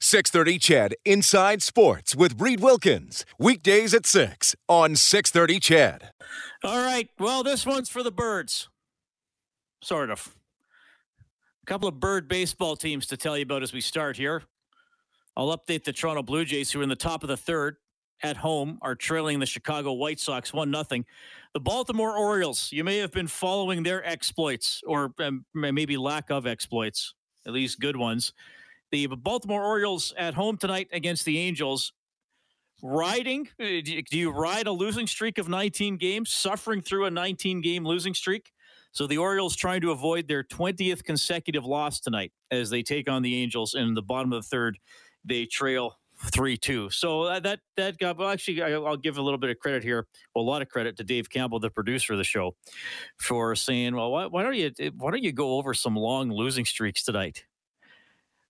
630 CHED Inside Sports with Reid Wilkins. Weekdays at 6 on 630 CHED. All right. Well, this one's for the birds. Sort of. A couple of bird baseball teams to tell you about as we start here. I'll update the Toronto Blue Jays, who are in the top of the third at home, are trailing the Chicago White Sox 1 0. The Baltimore Orioles, you may have been following their exploits or um, maybe lack of exploits, at least good ones. The Baltimore Orioles at home tonight against the Angels. Riding, uh, do you ride a losing streak of 19 games, suffering through a 19 game losing streak? So the Orioles trying to avoid their 20th consecutive loss tonight as they take on the Angels in the bottom of the third. They trail three two. So that that got well. Actually, I'll give a little bit of credit here. Well, a lot of credit to Dave Campbell, the producer of the show, for saying, "Well, why, why don't you why don't you go over some long losing streaks tonight?"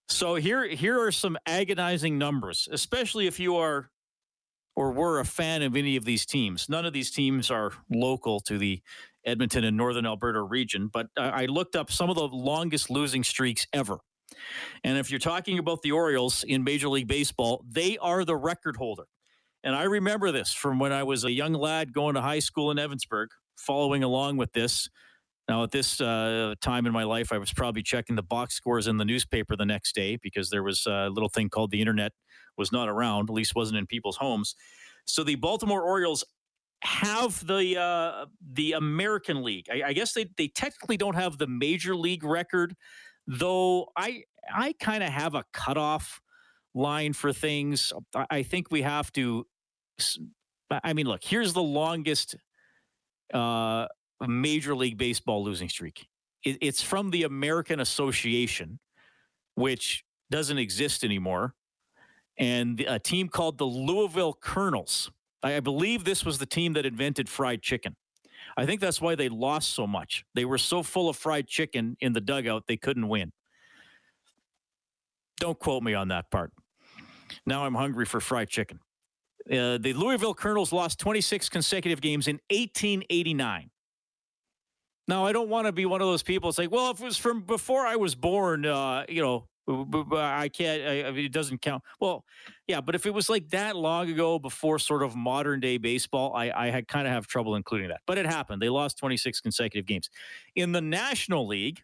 So here here are some agonizing numbers, especially if you are or were a fan of any of these teams. None of these teams are local to the Edmonton and Northern Alberta region, but I looked up some of the longest losing streaks ever. And if you're talking about the Orioles in Major League Baseball, they are the record holder. And I remember this from when I was a young lad going to high school in Evansburg, following along with this. Now, at this uh, time in my life, I was probably checking the box scores in the newspaper the next day because there was a little thing called the internet was not around, at least wasn't in people's homes. So the Baltimore Orioles have the uh, the American League. I, I guess they they technically don't have the Major League record though I I kind of have a cutoff line for things. I think we have to. I mean, look, here's the longest uh, Major League Baseball losing streak. It, it's from the American Association, which doesn't exist anymore, and a team called the Louisville Colonels. I believe this was the team that invented fried chicken. I think that's why they lost so much. They were so full of fried chicken in the dugout, they couldn't win. Don't quote me on that part. Now I'm hungry for fried chicken. Uh, the Louisville Colonels lost 26 consecutive games in 1889. Now, I don't want to be one of those people say, well, if it was from before I was born, uh, you know, I can't. I, it doesn't count. Well, yeah, but if it was like that long ago, before sort of modern day baseball, I, I had kind of have trouble including that. But it happened. They lost 26 consecutive games in the National League.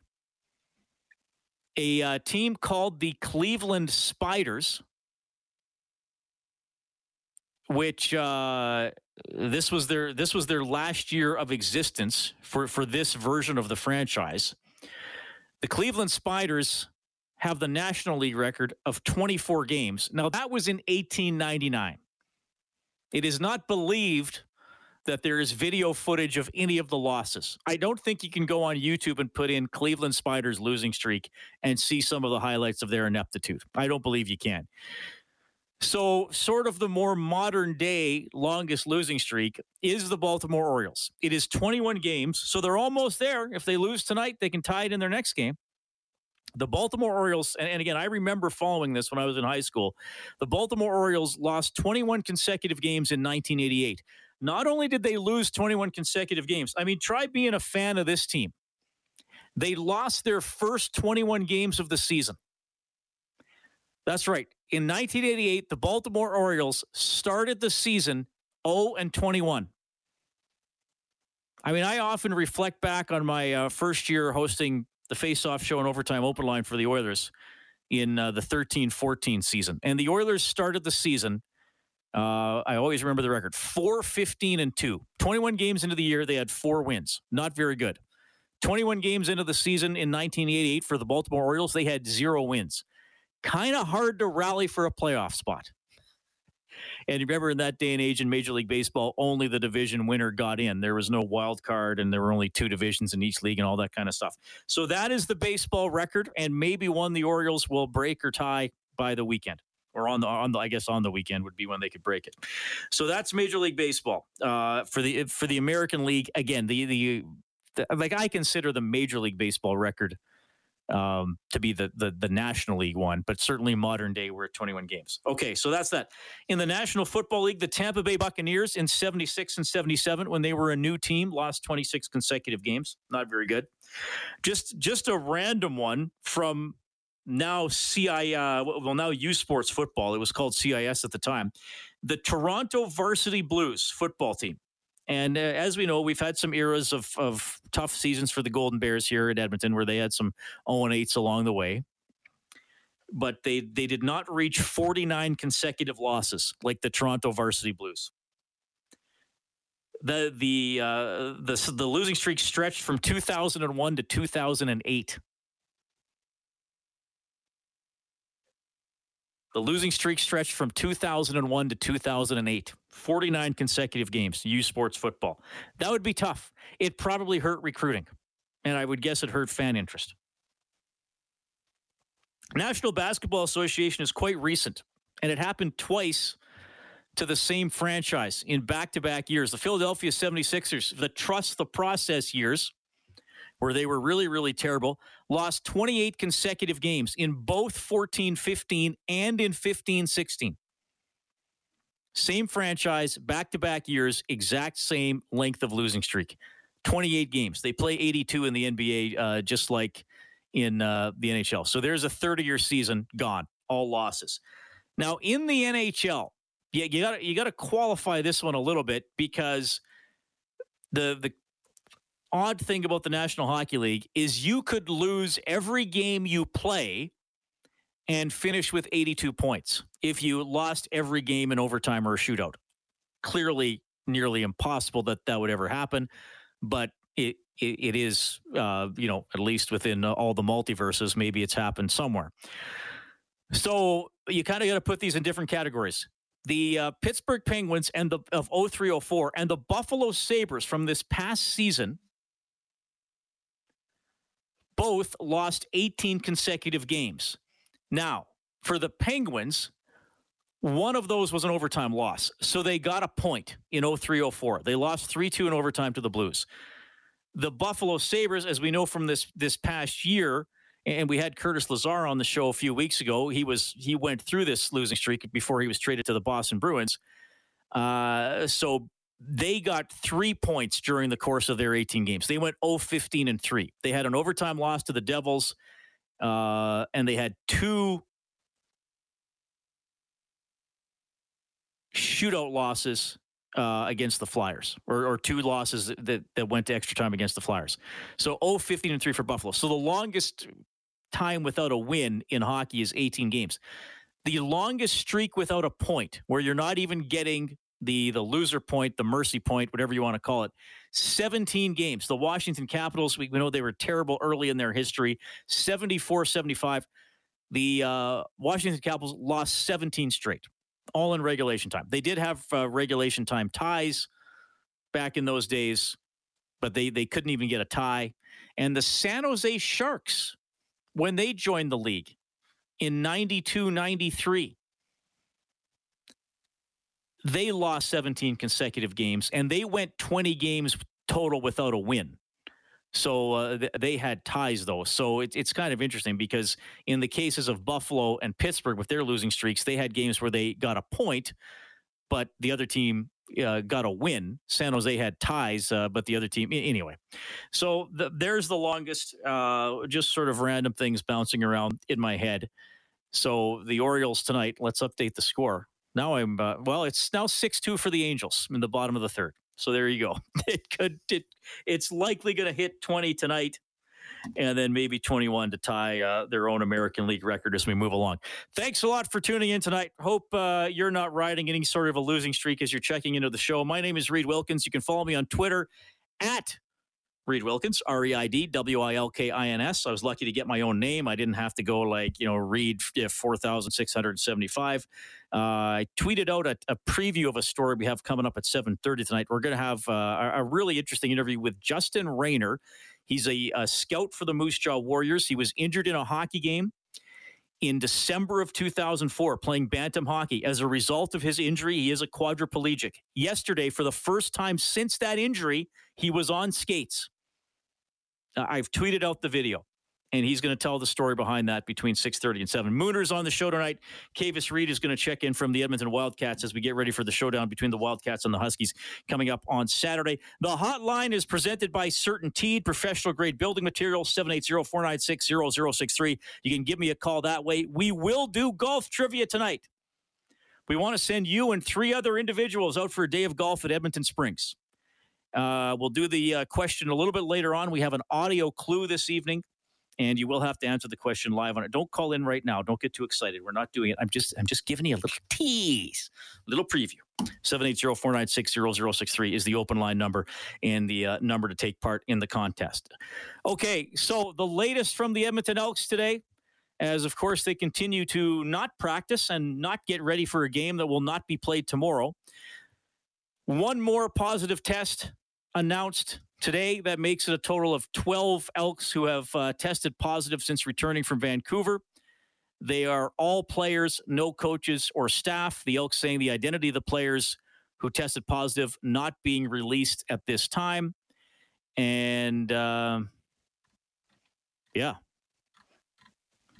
A uh, team called the Cleveland Spiders, which uh, this was their this was their last year of existence for for this version of the franchise. The Cleveland Spiders have the National League record of 24 games. Now, that was in 1899. It is not believed that there is video footage of any of the losses. I don't think you can go on YouTube and put in Cleveland Spiders losing streak and see some of the highlights of their ineptitude. I don't believe you can. So, sort of the more modern day longest losing streak is the Baltimore Orioles. It is 21 games, so they're almost there. If they lose tonight, they can tie it in their next game the Baltimore Orioles, and, and, again, I remember following this when I was in high school. The Baltimore Orioles lost 21 consecutive games in 1988. Not only did they lose 21 consecutive games, I mean, try being a fan of this team. They lost their first 21 games of the season. That's right. In 1988, the Baltimore Orioles started the season 0 and 21. I mean, I often reflect back on my uh, first year hosting the face-off show and overtime open line for the Oilers in uh, the 13-14 season. And the Oilers started the season uh, I always remember the record 4 15 and 2. 21 games into the year, they had four wins. Not very good. 21 games into the season in 1988 for the Baltimore Orioles, they had zero wins. Kind of hard to rally for a playoff spot. And remember, in that day and age in Major League Baseball, only the division winner got in. There was no wild card, and there were only two divisions in each league, and all that kind of stuff. So that is the baseball record, and maybe one the Orioles will break or tie by the weekend or on the on the I guess on the weekend would be when they could break it. So that's Major League Baseball uh, for the for the American League. Again, the, the the like I consider the Major League Baseball record um, to be the, the the National League one, but certainly modern day we're at 21 games. Okay, so that's that. In the National Football League, the Tampa Bay Buccaneers in 76 and 77 when they were a new team lost 26 consecutive games. Not very good. Just just a random one from now CI uh, well now U Sports Football. It was called CIS at the time. The Toronto Varsity Blues football team. And uh, as we know, we've had some eras of, of tough seasons for the Golden Bears here at Edmonton where they had some 0 8s along the way. But they, they did not reach 49 consecutive losses like the Toronto Varsity Blues. The the uh, the the losing streak stretched from 2001 to 2008. The losing streak stretched from 2001 to 2008. 49 consecutive games, U Sports football. That would be tough. It probably hurt recruiting, and I would guess it hurt fan interest. National Basketball Association is quite recent, and it happened twice to the same franchise in back to back years. The Philadelphia 76ers, the trust the process years, where they were really, really terrible, lost 28 consecutive games in both 14 15 and in 15 16. Same franchise, back to back years, exact same length of losing streak 28 games. They play 82 in the NBA, uh, just like in uh, the NHL. So there's a 30 year season gone, all losses. Now, in the NHL, you, you got you got to qualify this one a little bit because the the odd thing about the National Hockey League is you could lose every game you play and finish with 82 points if you lost every game in overtime or a shootout. Clearly, nearly impossible that that would ever happen, but it it, it is, uh, you know, at least within all the multiverses, maybe it's happened somewhere. So you kind of got to put these in different categories. The uh, Pittsburgh Penguins and the of 0304 and the Buffalo Sabres from this past season both lost 18 consecutive games. Now, for the Penguins, one of those was an overtime loss. So they got a point in 0304. They lost 3 2 in overtime to the Blues. The Buffalo Sabres, as we know from this this past year, and we had Curtis Lazar on the show a few weeks ago. He was he went through this losing streak before he was traded to the Boston Bruins. Uh, so they got three points during the course of their 18 games. They went 0 15 and 3. They had an overtime loss to the Devils, uh, and they had two shootout losses uh, against the Flyers, or, or two losses that, that went to extra time against the Flyers. So 0 15 and 3 for Buffalo. So the longest time without a win in hockey is 18 games. The longest streak without a point, where you're not even getting the the loser point, the mercy point, whatever you want to call it. 17 games. The Washington Capitals, we, we know they were terrible early in their history, 74 75. The uh, Washington Capitals lost 17 straight, all in regulation time. They did have uh, regulation time ties back in those days, but they, they couldn't even get a tie. And the San Jose Sharks, when they joined the league in 92 93, they lost 17 consecutive games and they went 20 games total without a win. So uh, th- they had ties though. So it, it's kind of interesting because in the cases of Buffalo and Pittsburgh with their losing streaks, they had games where they got a point, but the other team uh, got a win. San Jose had ties, uh, but the other team anyway. So the, there's the longest, uh, just sort of random things bouncing around in my head. So the Orioles tonight. Let's update the score. Now I'm uh, well. It's now six two for the Angels in the bottom of the third. So there you go. It could. It, it's likely going to hit twenty tonight, and then maybe twenty one to tie uh, their own American League record as we move along. Thanks a lot for tuning in tonight. Hope uh, you're not riding any sort of a losing streak as you're checking into the show. My name is Reid Wilkins. You can follow me on Twitter at Reid Wilkins, R E I D W I L K I N S. I was lucky to get my own name. I didn't have to go like, you know, Reid 4,675. Uh, I tweeted out a, a, preview of a story we have coming up at 7.30 tonight. We're going to have uh, a, a, really interesting interview with Justin Rayner. He's a, a scout for the Moose Jaw Warriors. He was injured in a hockey game in December of 2004 playing bantam hockey. As a result of his injury, he is a quadriplegic. Yesterday, for the first time since that injury, he was on skates. Uh, I've tweeted out the video and he's going to tell the story behind that between 6.30 and 7 mooner's on the show tonight. Kavis reed is going to check in from the edmonton wildcats as we get ready for the showdown between the wildcats and the huskies coming up on saturday. The hotline is presented by CertainTeed professional grade building materials 780-496-0063 you can give me a call that way. We will do golf trivia tonight. We want to send you and three other individuals out for a day of golf at edmonton springs uh, we'll do the uh, question a little bit later on. We have an audio clue this evening and you will have to answer the question live on it. Don't call in right now. Don't get too excited. We're not doing it. I'm just I'm just giving you a little tease, a little preview. 780-496-0063 is the open line number and the uh, number to take part in the contest. Okay, so the latest from the Edmonton Elks today, as of course they continue to not practice and not get ready for a game that will not be played tomorrow. One more positive test announced today. That makes it a total of 12 Elks who have uh, tested positive since returning from Vancouver. They are all players, no coaches or staff. The Elks saying the identity of the players who tested positive not being released at this time. And uh, yeah,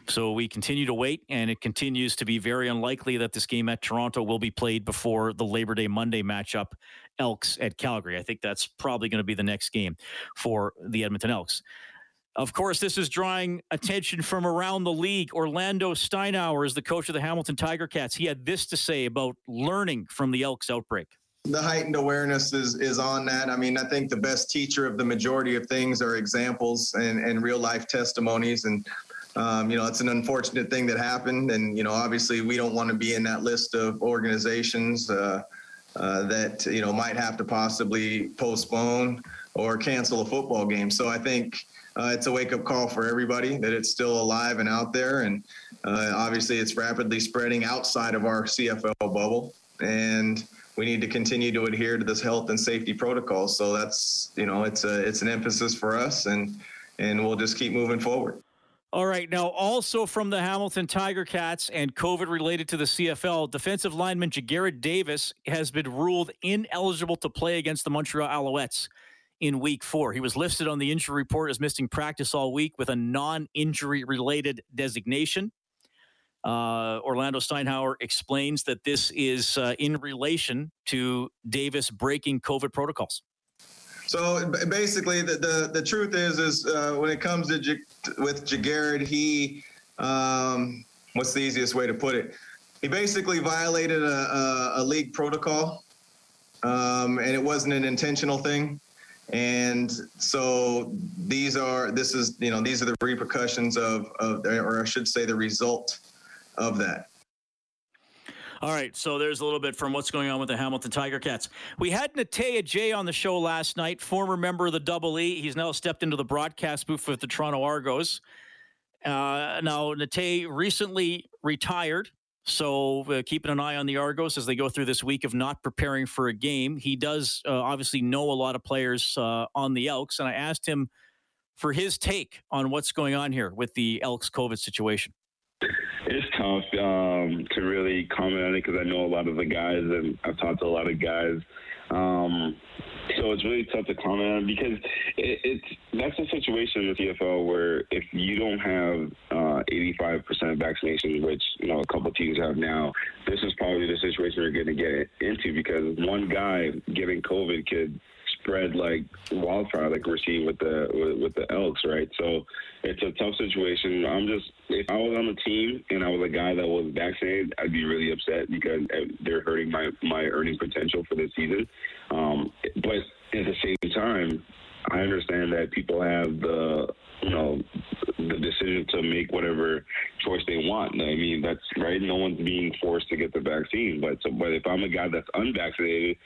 so we continue to wait, and it continues to be very unlikely that this game at Toronto will be played before the Labor Day Monday matchup, Elks at Calgary. I think that's probably going to be the next game for the Edmonton Elks. Of course, this is drawing attention from around the league. Orlando Steinauer is the coach of the Hamilton Tiger Cats. He had this to say about learning from the Elks outbreak the heightened awareness is is on that. I mean, I think the best teacher of the majority of things are examples and, and real life testimonies. And um, you know, it's an unfortunate thing that happened, and you know, obviously, we don't want to be in that list of organizations uh, uh, that you know might have to possibly postpone or cancel a football game. So I think uh, it's a wake up call for everybody that it's still alive and out there, and uh, obviously, it's rapidly spreading outside of our CFL bubble, and we need to continue to adhere to this health and safety protocol. So that's you know, it's a it's an emphasis for us, and and we'll just keep moving forward. All right. Now, also from the Hamilton Tiger Cats and COVID related to the CFL, defensive lineman Ja'Gared Davis has been ruled ineligible to play against the Montreal Alouettes in week four. He was listed on the injury report as missing practice all week with a non injury related designation. Uh, Orlando Steinauer explains that this is uh, in relation to Davis breaking COVID protocols. So basically, the, the, the truth is, is uh, when it comes to J- with Ja'Gared, he, um, what's the easiest way to put it? He basically violated a, a, a league protocol, um, and it wasn't an intentional thing. And so these are, this is, you know, these are the repercussions of, of or I should say, the result of that. All right, so there's a little bit from what's going on with the Hamilton Tiger Cats. We had Natey Adjei on the show last night, former member of the Double E. He's now stepped into the broadcast booth with the Toronto Argos. Uh, now, Natey recently retired, so uh, keeping an eye on the Argos as they go through this week of not preparing for a game. He does uh, obviously know a lot of players uh, on the Elks, and I asked him for his take on what's going on here with the Elks COVID situation. Tough um, to really comment on it because I know a lot of the guys and I've talked to a lot of guys. Um, so it's really tough to comment on because it, it's that's a situation in the CFL where if you don't have uh, 85% vaccinations, which you know a couple teams have now, this is probably the situation you're going to get into because one guy getting COVID could spread like wildfire, like we're seeing with the with, with, the Elks, right? So it's a tough situation. I'm just if I was on the team and I was a guy that was vaccinated, I'd be really upset because they're hurting my my earning potential for this season. Um, but at the same time, I understand that people have the you know the decision to make whatever choice they want. I mean that's right. No one's being forced to get the vaccine, but so, but if I'm a guy that's unvaccinated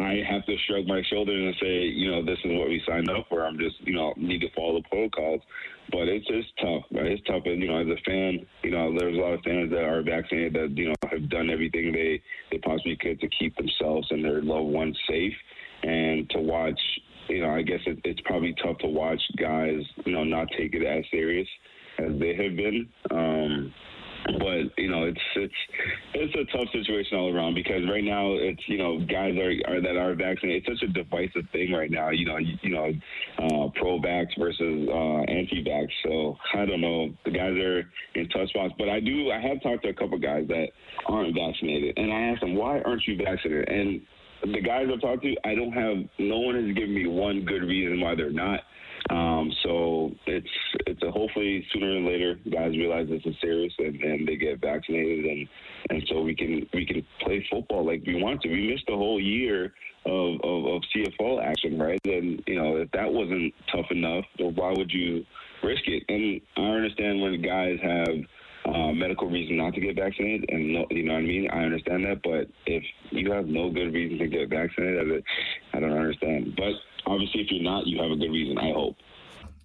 I have to shrug my shoulders and say, you know, this is what we signed up for. I'm just, you know, need to follow the protocols. But it's just tough, right? It's tough. And, you know, as a fan, you know, there's a lot of fans that are vaccinated that, you know, have done everything they, they possibly could to keep themselves and their loved ones safe. And to watch, you know, I guess it, it's probably tough to watch guys, you know, not take it as serious as they have been. Um, but you know, it's it's it's a tough situation all around because right now it's you know guys are, are that are vaccinated. It's such a divisive thing right now. You know, you, you know, uh, pro-vax versus uh, anti-vax. So I don't know. The guys are in tough spots, but I do. I have talked to a couple guys that aren't vaccinated, and I asked them why aren't you vaccinated, and the guys I've talked to, I don't have. No one has given me one good reason why they're not. Um, so it's a hopefully sooner or later guys realize this is serious and, and they get vaccinated and and so we can we can play football like we want to. We missed a whole year of, of, of CFL action, right? And you know if that wasn't tough enough, why would you risk it? And I understand when guys have uh, medical reason not to get vaccinated, and no, you know what I mean. I understand that, but if you have no good reason to get vaccinated, I don't understand. But obviously, if you're not, you have a good reason. I hope.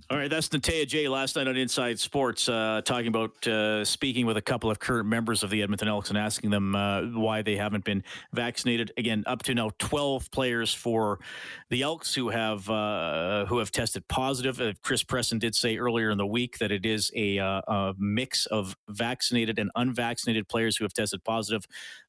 All right, that's Natey Adjei last night on Inside Sports, uh, talking about uh, speaking with a couple of current members of the Edmonton Elks and asking them uh, why they haven't been vaccinated. Again, up to now, twelve players for the Elks who have uh, who have tested positive. Uh, Chris Presson did say earlier in the week that it is a, uh, a mix of vaccinated and unvaccinated players who have tested positive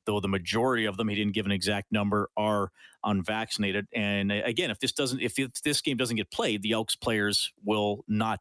though the majority of them, he didn't give an exact number, are unvaccinated. And uh, again, if this doesn't, if this game doesn't get played, the Elks players will not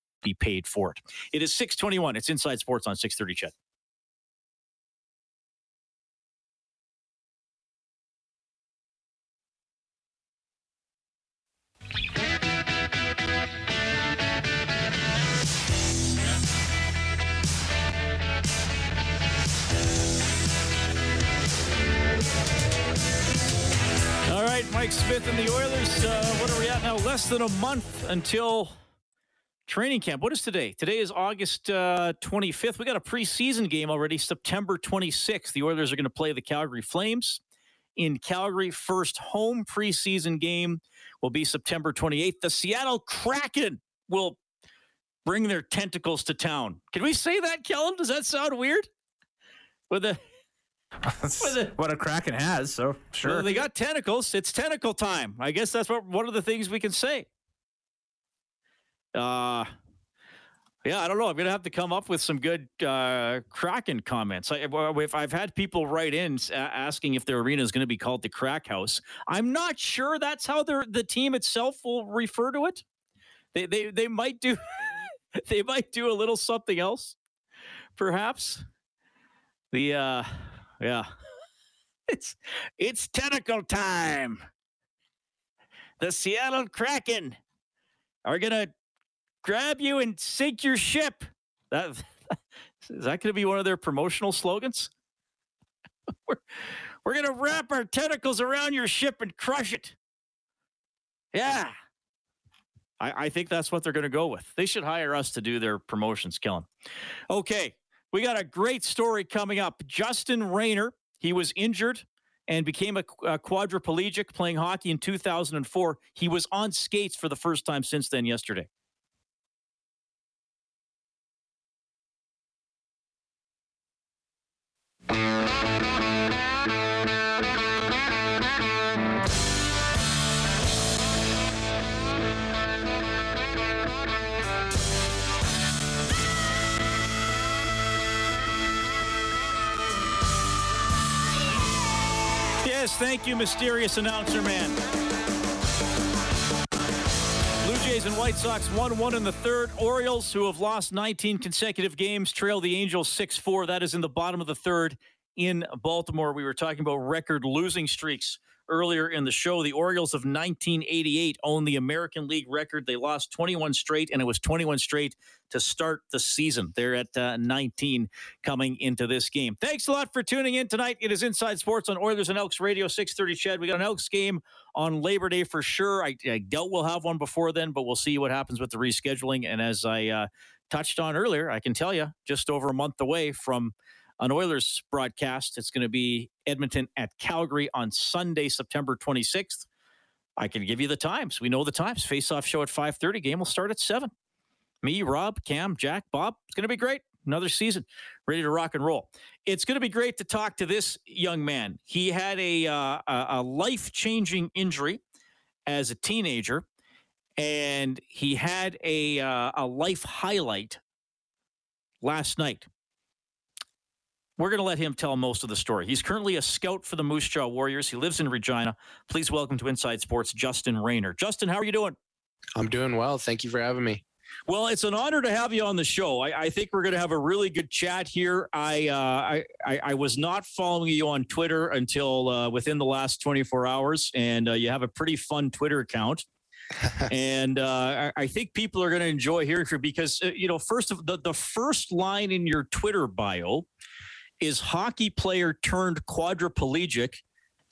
be paid for it. It is 621. It's Inside Sports on 630 CHED. All right, Mike Smith and the Oilers. Uh, what are we at now? Less than a month until Training camp. What is today? Today is August uh, 25th. We got a preseason game already, September 26th. The Oilers are going to play the Calgary Flames in Calgary. First home preseason game will be September 28th. The Seattle Kraken will bring their tentacles to town. Can we say that, Kellen? Does that sound weird? With a with what a Kraken has, so sure. Well, they got tentacles. It's tentacle time. I guess that's what one of the things we can say. Uh, yeah, I don't know. I'm to have to come up with some good uh, Kraken comments. I, if I've had people write in asking if their arena is going to be called the Crack House, I'm not sure that's how the team itself will refer to it. They they they might do they might do a little something else, perhaps. The uh, yeah, it's it's tentacle time. The Seattle Kraken are to grab you and sink your ship. That is that going to be one of their promotional slogans? we're we're going to wrap our tentacles around your ship and crush it. Yeah. I, I think that's what they're going to go with. They should hire us to do their promotions, Kellen. Okay. We got a great story coming up. Justin Rayner, he was injured and became a, a quadriplegic playing hockey in 2004. He was on skates for the first time since then yesterday. Thank you, mysterious announcer man. Blue Jays and White Sox 1 1 in the third. Orioles, who have lost 19 consecutive games, trail the Angels 6 4. That is in the bottom of the third in Baltimore. We were talking about record losing streaks earlier in the show. The Orioles of 1988 own the American League record. They lost 21 straight, and it was 21 straight to start the season. They're at uh, 19 coming into this game. Thanks a lot for tuning in tonight. It is Inside Sports on Oilers and Elks Radio 630 CHED. We got an Elks game on Labor Day for sure. I, I doubt we'll have one before then, but we'll see what happens with the rescheduling. And as I uh, touched on earlier, I can tell you just over a month away from – an Oilers broadcast. It's going to be Edmonton at Calgary on Sunday, September 26th. I can give you the times. We know the times. Face-off show at 5:30. Game will start at seven. Me, Rob, Cam, Jack, Bob. It's going to be great. Another season, ready to rock and roll. It's going to be great to talk to this young man. He had a uh, a life-changing injury as a teenager, and he had a uh, a life highlight last night. We're going to let him tell most of the story. He's currently a scout for the Moose Jaw Warriors. He lives in Regina. Please welcome to Inside Sports, Justin Rayner. Justin, how are you doing? I'm doing well. Thank you for having me. Well, it's an honor to have you on the show. I, I think we're going to have a really good chat here. I, uh, I, I, I, was not following you on Twitter until uh, within the last 24 hours, and uh, you have a pretty fun Twitter account. and uh, I, I, think people are going to enjoy hearing from you because uh, you know, first of the the first line in your Twitter bio is hockey player turned quadriplegic.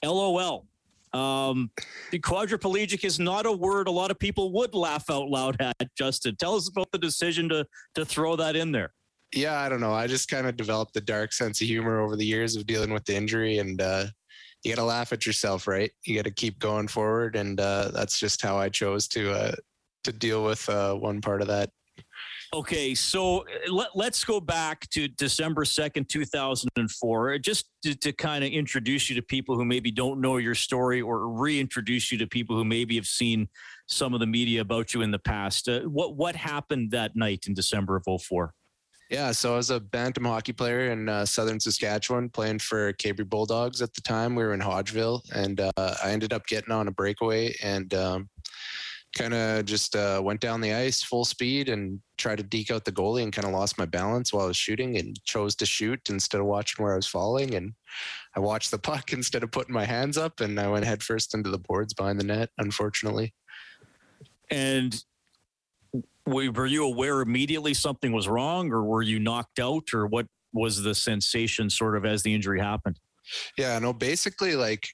LOL. Um, the quadriplegic is not a word a lot of people would laugh out loud at. Justin, tell us about the decision to to throw that in there. Yeah, I don't know. I just kind of developed a dark sense of humor over the years of dealing with the injury, and uh, you got to laugh at yourself, right? You got to keep going forward, and uh, that's just how I chose to uh, to deal with uh, one part of that Okay, so uh, let, let's go back to December 2nd, 2004, just to, to kind of introduce you to people who maybe don't know your story or reintroduce you to people who maybe have seen some of the media about you in the past. Uh, what, what happened that night in December of 04? Yeah, so I was a bantam hockey player in uh, southern Saskatchewan, playing for Cabri Bulldogs at the time. We were in Hodgeville, and uh, I ended up getting on a breakaway and um, kind of just uh, went down the ice full speed and tried to deke out the goalie and kind of lost my balance while I was shooting and chose to shoot instead of watching where I was falling. And I watched the puck instead of putting my hands up and I went headfirst into the boards behind the net, unfortunately. And were you aware immediately something was wrong or were you knocked out or what was the sensation sort of as the injury happened? Yeah, no, basically like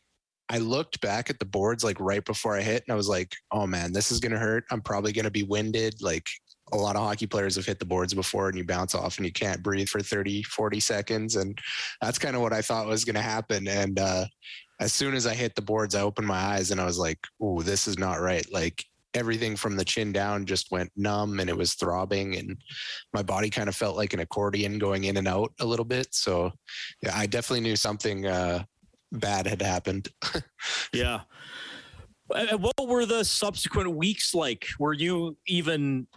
I looked back at the boards like right before I hit and I was like, oh man, this is going to hurt. I'm probably going to be winded. Like a lot of hockey players have hit the boards before and you bounce off and you can't breathe for 30, 40 seconds. And that's kind of what I thought was going to happen. And uh, as soon as I hit the boards, I opened my eyes and I was like, oh, this is not right. Like everything from the chin down just went numb and it was throbbing and my body kind of felt like an accordion going in and out a little bit. So yeah, I definitely knew something uh, bad had happened. yeah. What were the subsequent weeks like? Were you even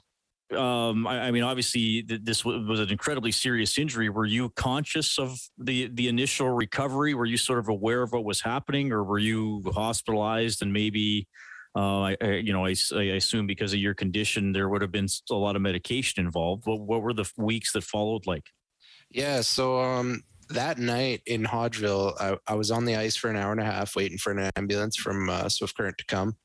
um, I, I, mean, obviously, th- this w- was an incredibly serious injury. Were you conscious of the the initial recovery? Were you sort of aware of what was happening, or were you hospitalized and maybe, uh, I, I, you know, I, I, assume because of your condition, there would have been a lot of medication involved. What, what were the weeks that followed like? Yeah, so um, that night in Hodgeville, I, I, was on the ice for an hour and a half waiting for an ambulance from uh, Swift Current to come.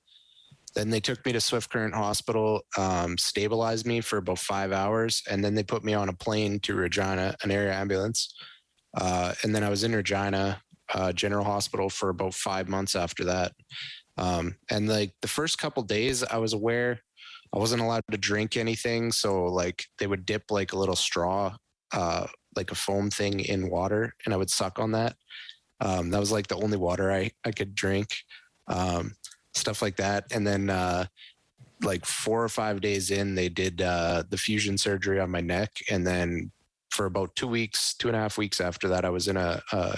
Then they took me to Swift Current Hospital, um, stabilized me for about five hours, and then they put me on a plane to Regina, an air ambulance. Uh, and then I was in Regina uh, General Hospital for about five months after that. Um, and like the first couple days, I was aware I wasn't allowed to drink anything, so like they would dip like a little straw uh, like a foam thing in water and I would suck on that. Um, that was like the only water I, I could drink, um, stuff like that. And then, uh, like four or five days in, they did uh, the fusion surgery on my neck. And then for about two weeks, two and a half weeks after that, I was in a, a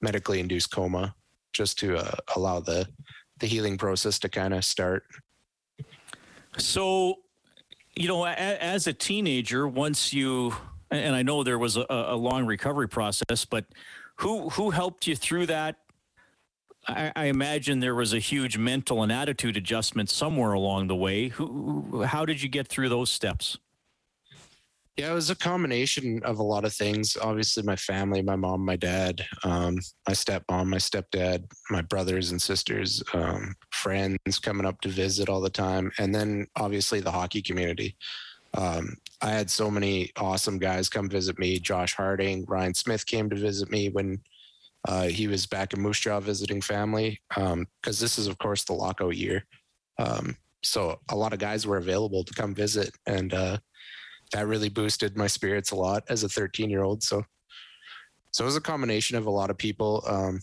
medically induced coma just to uh, allow the, the healing process to kind of start. So, you know, as a teenager, once you and I know there was a, a long recovery process, but who who helped you through that? I, I, imagine there was a huge mental and attitude adjustment somewhere along the way. Who, how did you get through those steps? Yeah, it was a combination of a lot of things. Obviously, my family, my mom, my dad, um, my stepmom, my stepdad, my brothers and sisters, um, friends coming up to visit all the time, and then obviously the hockey community. Um, I had so many awesome guys come visit me. Josh Harding, Ryan Smith came to visit me when uh, he was back in Moose Jaw visiting family. Because um, this is, of course, the lockout year. Um, so a lot of guys were available to come visit, and uh, that really boosted my spirits a lot as a 13 year old. So So it was a combination of a lot of people. Um,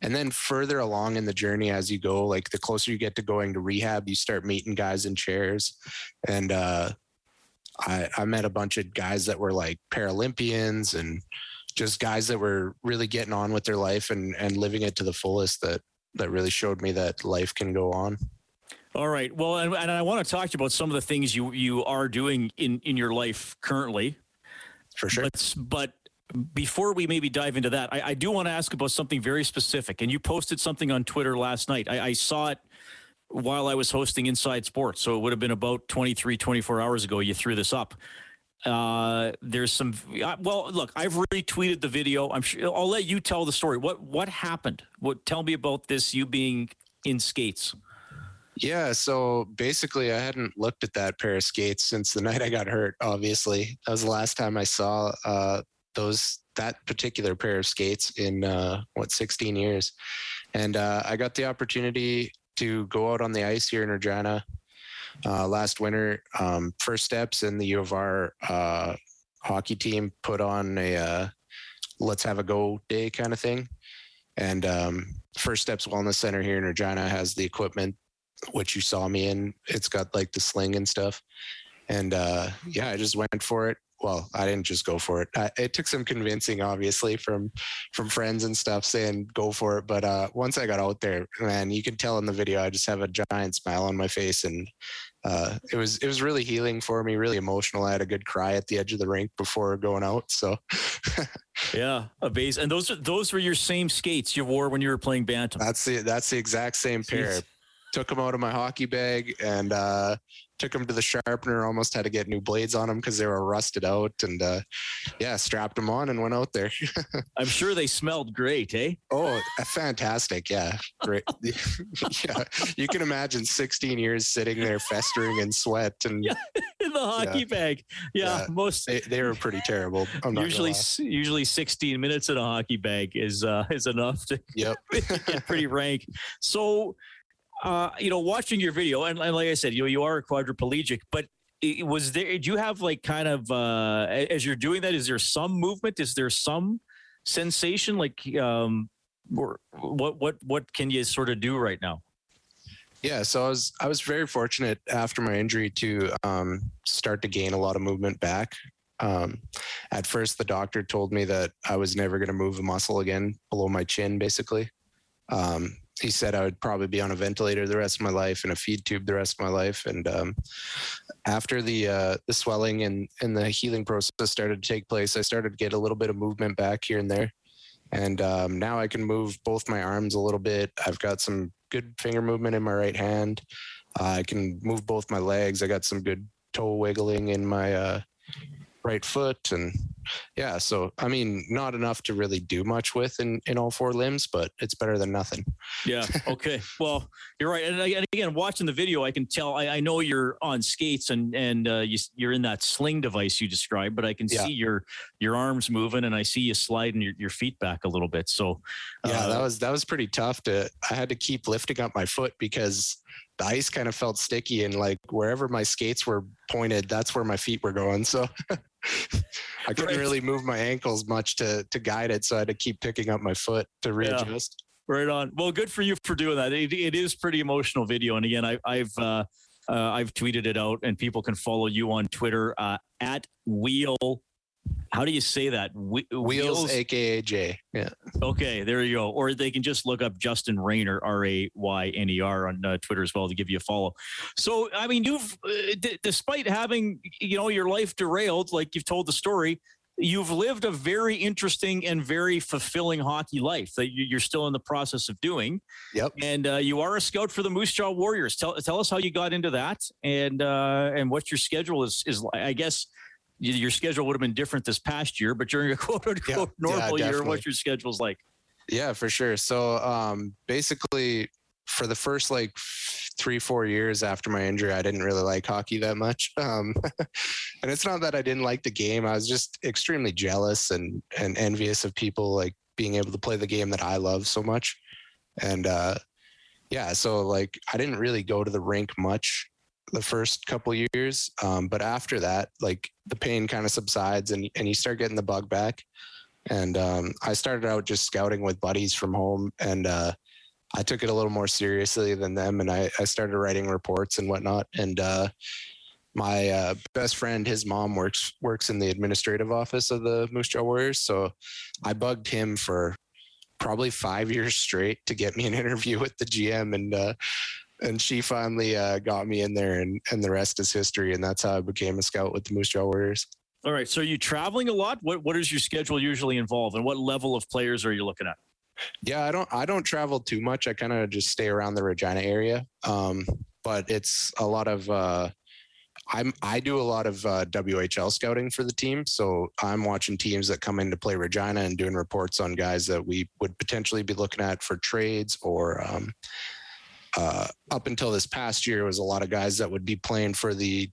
and then further along in the journey as you go, like the closer you get to going to rehab, you start meeting guys in chairs. And uh, I, I met a bunch of guys that were like Paralympians and just guys that were really getting on with their life and, and living it to the fullest that, that really showed me that life can go on. All right. Well, and, and I want to talk to you about some of the things you, you are doing in, in your life currently. For sure. But, but before we maybe dive into that, I, I, do want to ask about something very specific. And you posted something on Twitter last night. I, I, saw it while I was hosting Inside Sports. So it would have been about 23, 24 hours ago. You threw this up. Uh, there's some, well, look, I've retweeted the video. I'm sure I'll let you tell the story. What, what happened? What, tell me about this, you being in skates. Yeah, so basically, I hadn't looked at that pair of skates since the night I got hurt. Obviously, that was the last time I saw uh, those that particular pair of skates in uh, what 16 years, and uh, I got the opportunity to go out on the ice here in Regina uh, last winter. Um, first steps in the U of R uh, hockey team put on a uh, let's have a go day kind of thing, and um, First Steps Wellness Center here in Regina has the equipment which you saw me in. It's got like the sling and stuff. And uh, yeah, I just went for it well, I didn't just go for it. I, it took some convincing, obviously, from from friends and stuff saying go for it. But uh, once I got out there, man, you can tell in the video, I just have a giant smile on my face, and uh, it was it was really healing for me, really emotional. I had a good cry at the edge of the rink before going out. So, yeah, a base, and those those were your same skates you wore when you were playing bantam. That's the that's the exact same pair. Jeez. Took them out of my hockey bag and uh, took them to the sharpener. Almost had to get new blades on them because they were rusted out. And uh, yeah, strapped them on and went out there. I'm sure they smelled great, eh? Oh, fantastic! Yeah, great. yeah, you can imagine 16 years sitting there festering in sweat and yeah, in the hockey yeah. bag. Yeah, yeah, most they, they, were pretty terrible. usually, usually 16 minutes in a hockey bag is uh, is enough to yep. get pretty rank. So uh, you know, watching your video, and, and, like I said, you know, you are a quadriplegic, but was there? Do you have like kind of uh, as you're doing that? Is there some movement? Is there some sensation? Like, um, or what what what can you sort of do right now? Yeah, so I was I was very fortunate after my injury to um, start to gain a lot of movement back. Um, at first, the doctor told me that I was never going to move a muscle again below my chin, basically. Um, he said I would probably be on a ventilator the rest of my life and a feed tube the rest of my life. And um, after the uh, the swelling and and the healing process started to take place, I started to get a little bit of movement back here and there. And um, now I can move both my arms a little bit. I've got some good finger movement in my right hand. Uh, I can move both my legs. I got some good toe wiggling in my uh, right foot and yeah so i mean not enough to really do much with in in all four limbs but it's better than nothing yeah okay well you're right and, again watching the video i can tell i, I know you're on skates and and uh, you, you're in that sling device you described but i can yeah. see your your arms moving and i see you sliding your, your feet back a little bit so yeah uh, that was that was pretty tough to i had to keep lifting up my foot because the ice kind of felt sticky and like wherever my skates were pointed that's where my feet were going so I couldn't right. really move my ankles much to to guide it, so I had to keep picking up my foot to readjust. Yeah. Right on. Well, good for you for doing that. It, it is pretty emotional video, and again, I, I've uh, uh, I've tweeted it out, and people can follow you on Twitter uh, at Wheel how do you say that? Wheels, Wheels, aka J. Yeah. Okay, there you go. Or they can just look up Justin Rayner, R A Y N E R, on uh, Twitter as well to give you a follow. So, I mean, you've, uh, d- despite having, you know, your life derailed, like you've told the story, you've lived a very interesting and very fulfilling hockey life that you're still in the process of doing. Yep. And uh, you are a scout for the Moose Jaw Warriors. Tell tell us how you got into that and uh, and what your schedule is is. I guess your schedule would have been different this past year, but during a quote unquote yeah, normal yeah, year, what your schedule's like? Yeah, for sure. So um, basically, for the first like three four years after my injury, I didn't really like hockey that much. Um, and it's not that I didn't like the game; I was just extremely jealous and and envious of people like being able to play the game that I love so much. And uh, yeah, so like I didn't really go to the rink much the first couple years. Um, but after that, like the pain kind of subsides and, and you start getting the bug back. And um, I started out just scouting with buddies from home, and uh, I took it a little more seriously than them, and I, I started writing reports and whatnot. And uh, my uh, best friend, his mom works works in the administrative office of the Moose Jaw Warriors, so I bugged him for probably five years straight to get me an interview with the GM, and uh, and she finally uh, got me in there, and and the rest is history. And that's how I became a scout with the Moose Jaw Warriors. All right. So are you traveling a lot? What what is your schedule usually involve, and what level of players are you looking at? Yeah, I don't I don't travel too much. I kind of just stay around the Regina area. Um, but it's a lot of uh, I'm I do a lot of uh, WHL scouting for the team, so I'm watching teams that come in to play Regina and doing reports on guys that we would potentially be looking at for trades or. Um, uh, up until this past year, it was a lot of guys that would be playing for the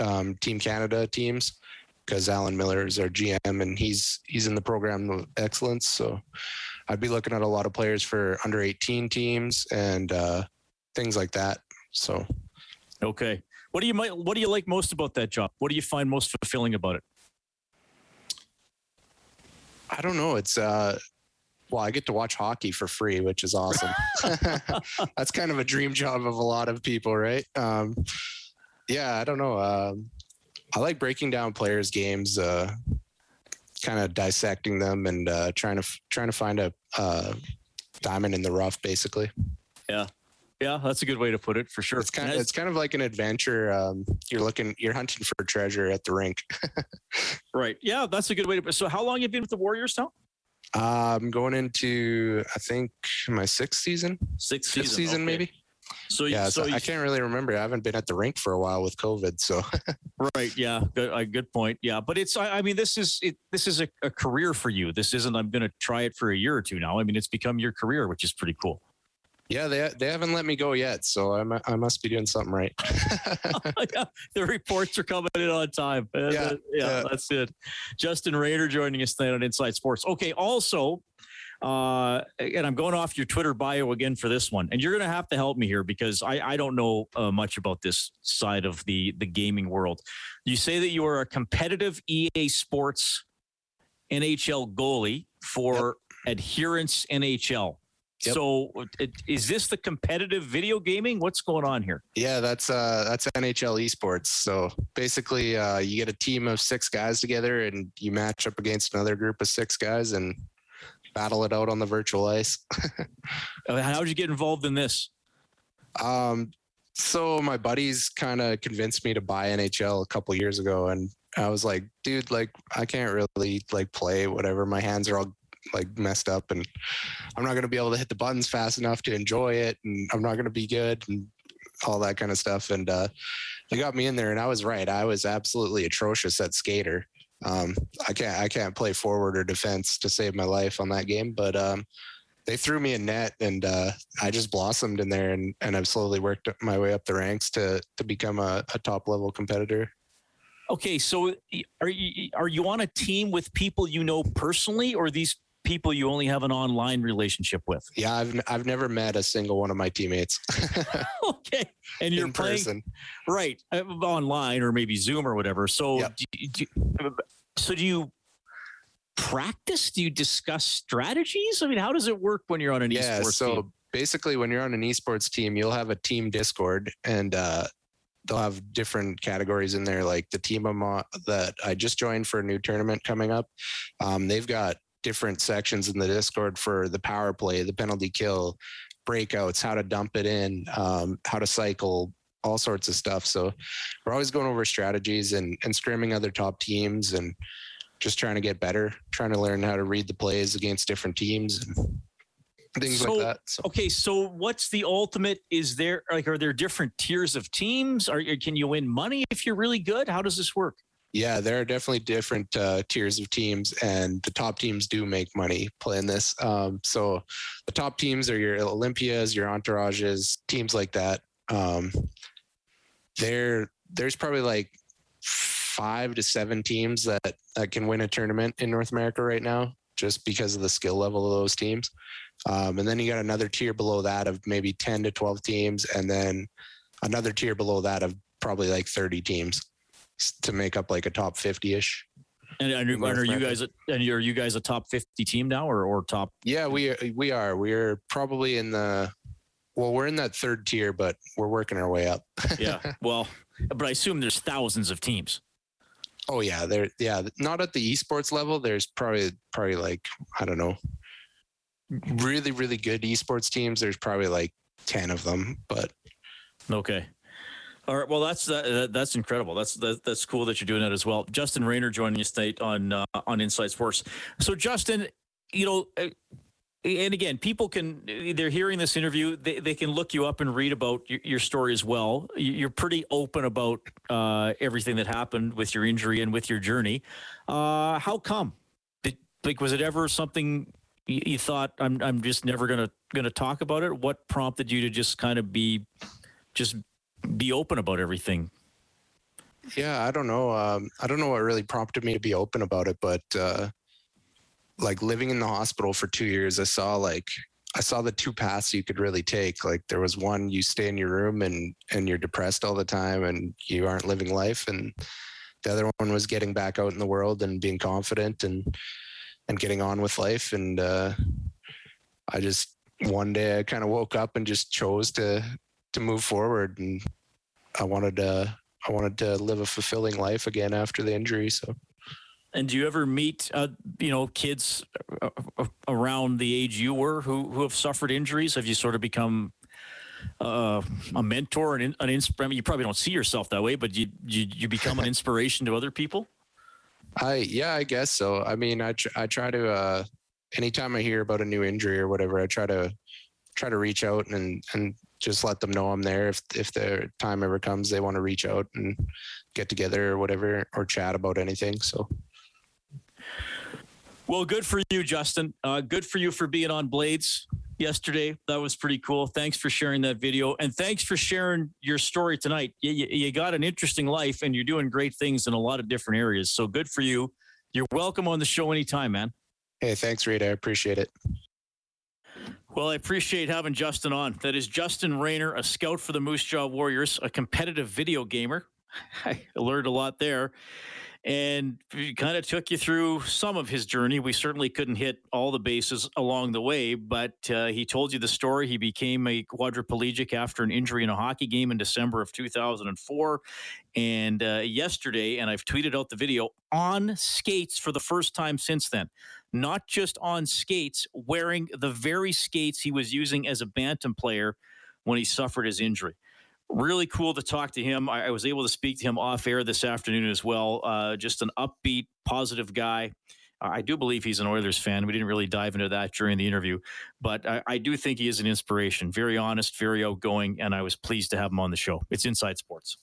um, Team Canada teams because Alan Millar is our GM and he's he's in the program of excellence. So I'd be looking at a lot of players for under 18 teams and uh, things like that. So okay, what do you might what do you like most about that job? What do you find most fulfilling about it? I don't know. It's uh, well, I get to watch hockey for free, which is awesome. That's kind of a dream job of a lot of people, right? Um, yeah, I don't know. Um, I like breaking down players' games, uh, kind of dissecting them and uh, trying to trying to find a uh, diamond in the rough, basically. Yeah, yeah, that's a good way to put it for sure. It's kind of it's kind of like an adventure. Um, you're looking, you're hunting for treasure at the rink. right. Yeah, that's a good way to. So, how long have you been with the Warriors now? I'm going into I think my sixth season. Sixth season, season okay. maybe. So yeah, so so I can't really remember. I haven't been at the rink for a while with COVID. So right, yeah, good, uh, good point. Yeah, but it's I, I mean this is it, this is a, a career for you. This isn't I'm going to try it for a year or two now. I mean it's become your career, which is pretty cool. Yeah, they they haven't let me go yet, so I I must be doing something right. yeah, the reports are coming in on time. Uh, yeah, yeah, yeah, that's it. Justin Rader joining us tonight on Inside Sports. Okay, also uh, and I'm going off your Twitter bio again for this one, and you're going to have to help me here because I, I don't know uh, much about this side of the the gaming world. You say that you are a competitive EA Sports NHL goalie for yep. Adherence NHL. Yep. So, is this the competitive video gaming? What's going on here? Yeah, that's uh, that's NHL esports. So basically, uh, you get a team of six guys together, and you match up against another group of six guys, and battle it out on the virtual ice. How did you get involved in this? Um, so my buddies kind of convinced me to buy NHL a couple years ago, and I was like, dude, like I can't really like play whatever. My hands are all like messed up, and I'm not gonna be able to hit the buttons fast enough to enjoy it, and I'm not gonna be good, and all that kind of stuff. And uh, they got me in there, and I was right. I was absolutely atrocious at skater. Um, I can't I can't play forward or defense to save my life on that game, but um, they threw me a net and uh, I just blossomed in there and, and I've slowly worked my way up the ranks to to become a, a top level competitor. Okay, so are you are you on a team with people you know personally, or these people you only have an online relationship with? Yeah, I've I've never met a single one of my teammates. okay, and you're in playing, person, right? Uh, online or maybe Zoom or whatever. So, yep. do, do, so do you practice? Do you discuss strategies? I mean, how does it work when you're on an yeah, esports so team? basically, when you're on an esports team, you'll have a team Discord, and uh, they'll have different categories in there. Like the team I'm on, that I just joined for a new tournament coming up, um, they've got different sections in the Discord for the power play, the penalty kill, breakouts, how to dump it in, um, how to cycle, all sorts of stuff. So we're always going over strategies and, and scrimming other top teams and just trying to get better, trying to learn how to read the plays against different teams and things so, like that. So. Okay, so what's the ultimate? Is there like are there different tiers of teams? Are can you win money if you're really good? How does this work? Yeah, there are definitely different uh, tiers of teams, and the top teams do make money playing this. Um, so the top teams are your Olympias, your Entourages, teams like that. Um, there, there's probably like five to seven teams that, that can win a tournament in North America right now, just because of the skill level of those teams. Um, and then you got another tier below that of maybe 10 to 12 teams, and then another tier below that of probably like 30 teams to make up like a top 50 ish. And, and, and are you guys a, and are you guys a top fifty team now, or or top? Yeah, we we are. We're probably in the well, we're in that third tier, but we're working our way up. yeah. Well, but I assume there's thousands of teams. Oh yeah, there. Yeah, not at the esports level. There's probably probably like I don't know, really really good esports teams. There's probably like ten of them, but okay. All right. Well, that's uh, that's incredible. That's that, that's cool that you're doing that as well. Justin Rayner joining us tonight on uh, on Inside Sports. So, Justin, you know, uh, and again, people can they're hearing this interview. They, they can look you up and read about your, your story as well. You're pretty open about uh, everything that happened with your injury and with your journey. Uh, how come? Did, like, was it ever something you, you thought I'm I'm just never gonna gonna talk about it? What prompted you to just kind of be just be open about everything? Yeah, I don't know. Um, I don't know what really prompted me to be open about it, but uh, like living in the hospital for two years, I saw like I saw the two paths you could really take. Like there was one you stay in your room and and you're depressed all the time and you aren't living life, and the other one was getting back out in the world and being confident and and getting on with life. And uh, I just one day I kind of woke up and just chose to to move forward, and I wanted to I wanted to live a fulfilling life again after the injury. So. And do you ever meet, uh, you know, kids uh, uh, around the age you were who who have suffered injuries? Have you sort of become uh, a mentor and an inspiration? I mean, you probably don't see yourself that way, but you you, you become an inspiration to other people. I yeah, I guess so. I mean, I tr- I try to uh, anytime I hear about a new injury or whatever, I try to try to reach out and and just let them know I'm there if if their time ever comes they want to reach out and get together or whatever or chat about anything. So well, good for you, Justin. Uh, good for you for being on Blades yesterday. That was pretty cool. Thanks for sharing that video, and thanks for sharing your story tonight. You, you, you got an interesting life, and you're doing great things in a lot of different areas. So good for you. You're welcome on the show anytime, man. Hey, thanks, Rita. I appreciate it. Well, I appreciate having Justin on. That is Justin Rayner, a scout for the Moose Jaw Warriors, a competitive video gamer. I learned a lot there and kind of took you through some of his journey. We certainly couldn't hit all the bases along the way, but uh, he told you the story. He became a quadriplegic after an injury in a hockey game in December of 2004. And uh, yesterday, and I've tweeted out the video on skates for the first time since then. Not just on skates, wearing the very skates he was using as a bantam player when he suffered his injury really cool to talk to him. I, I, was able to speak to him off air this afternoon as well. Uh, just an upbeat, positive guy. I do believe he's an Oilers fan. We didn't really dive into that during the interview, but I, I do think he is an inspiration. Very honest, very outgoing, and I was pleased to have him on the show. It's Inside Sports.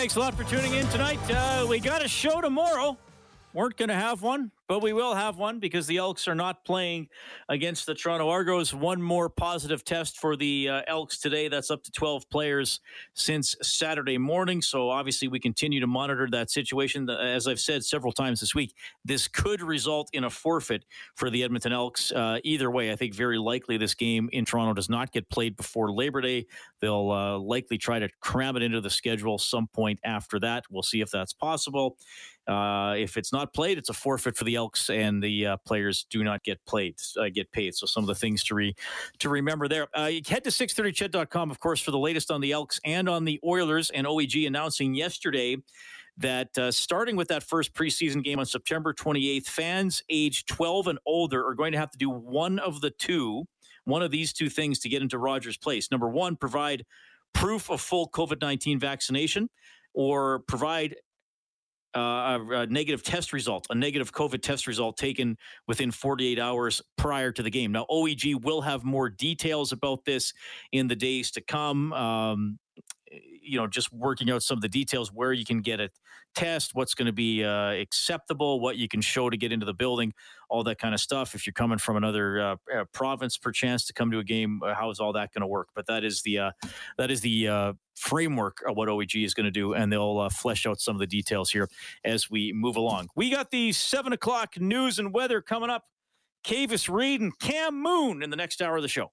Thanks a lot for tuning in tonight. Uh, we got a show tomorrow. Weren't going to have one, but we will have one because the Elks are not playing against the Toronto Argos. One more positive test for the uh, Elks today. That's up to 12 players since Saturday morning. So obviously, we continue to monitor that situation. As I've said several times this week, this could result in a forfeit for the Edmonton Elks. Uh, either way, I think very likely this game in Toronto does not get played before Labor Day. They'll uh, likely try to cram it into the schedule some point after that. We'll see if that's possible. Uh, if it's not played, it's a forfeit for the Elks, and the uh, players do not get played, uh, get paid. So some of the things to re to remember there. Uh, head to 630ched.com, of course, for the latest on the Elks and on the Oilers. And OEG announcing yesterday that uh, starting with that first preseason game on September 28th, fans age 12 and older are going to have to do one of the two, one of these two things to get into Rogers Place. Number one, provide proof of full COVID 19 vaccination or provide uh, a, negative test result, a negative COVID test result taken within 48 hours prior to the game. Now, OEG will have more details about this in the days to come. Um, you know, just working out some of the details where you can get a test, what's going to be uh, acceptable, what you can show to get into the building, all that kind of stuff. If you're coming from another uh, uh province, perchance to come to a game, uh, how is all that going to work? But that is the uh, that is the framework of what OEG is going to do, and they'll flesh out some of the details here as we move along. We got the seven o'clock news and weather coming up. Kavis Reed and Cam Moon in the next hour of the show.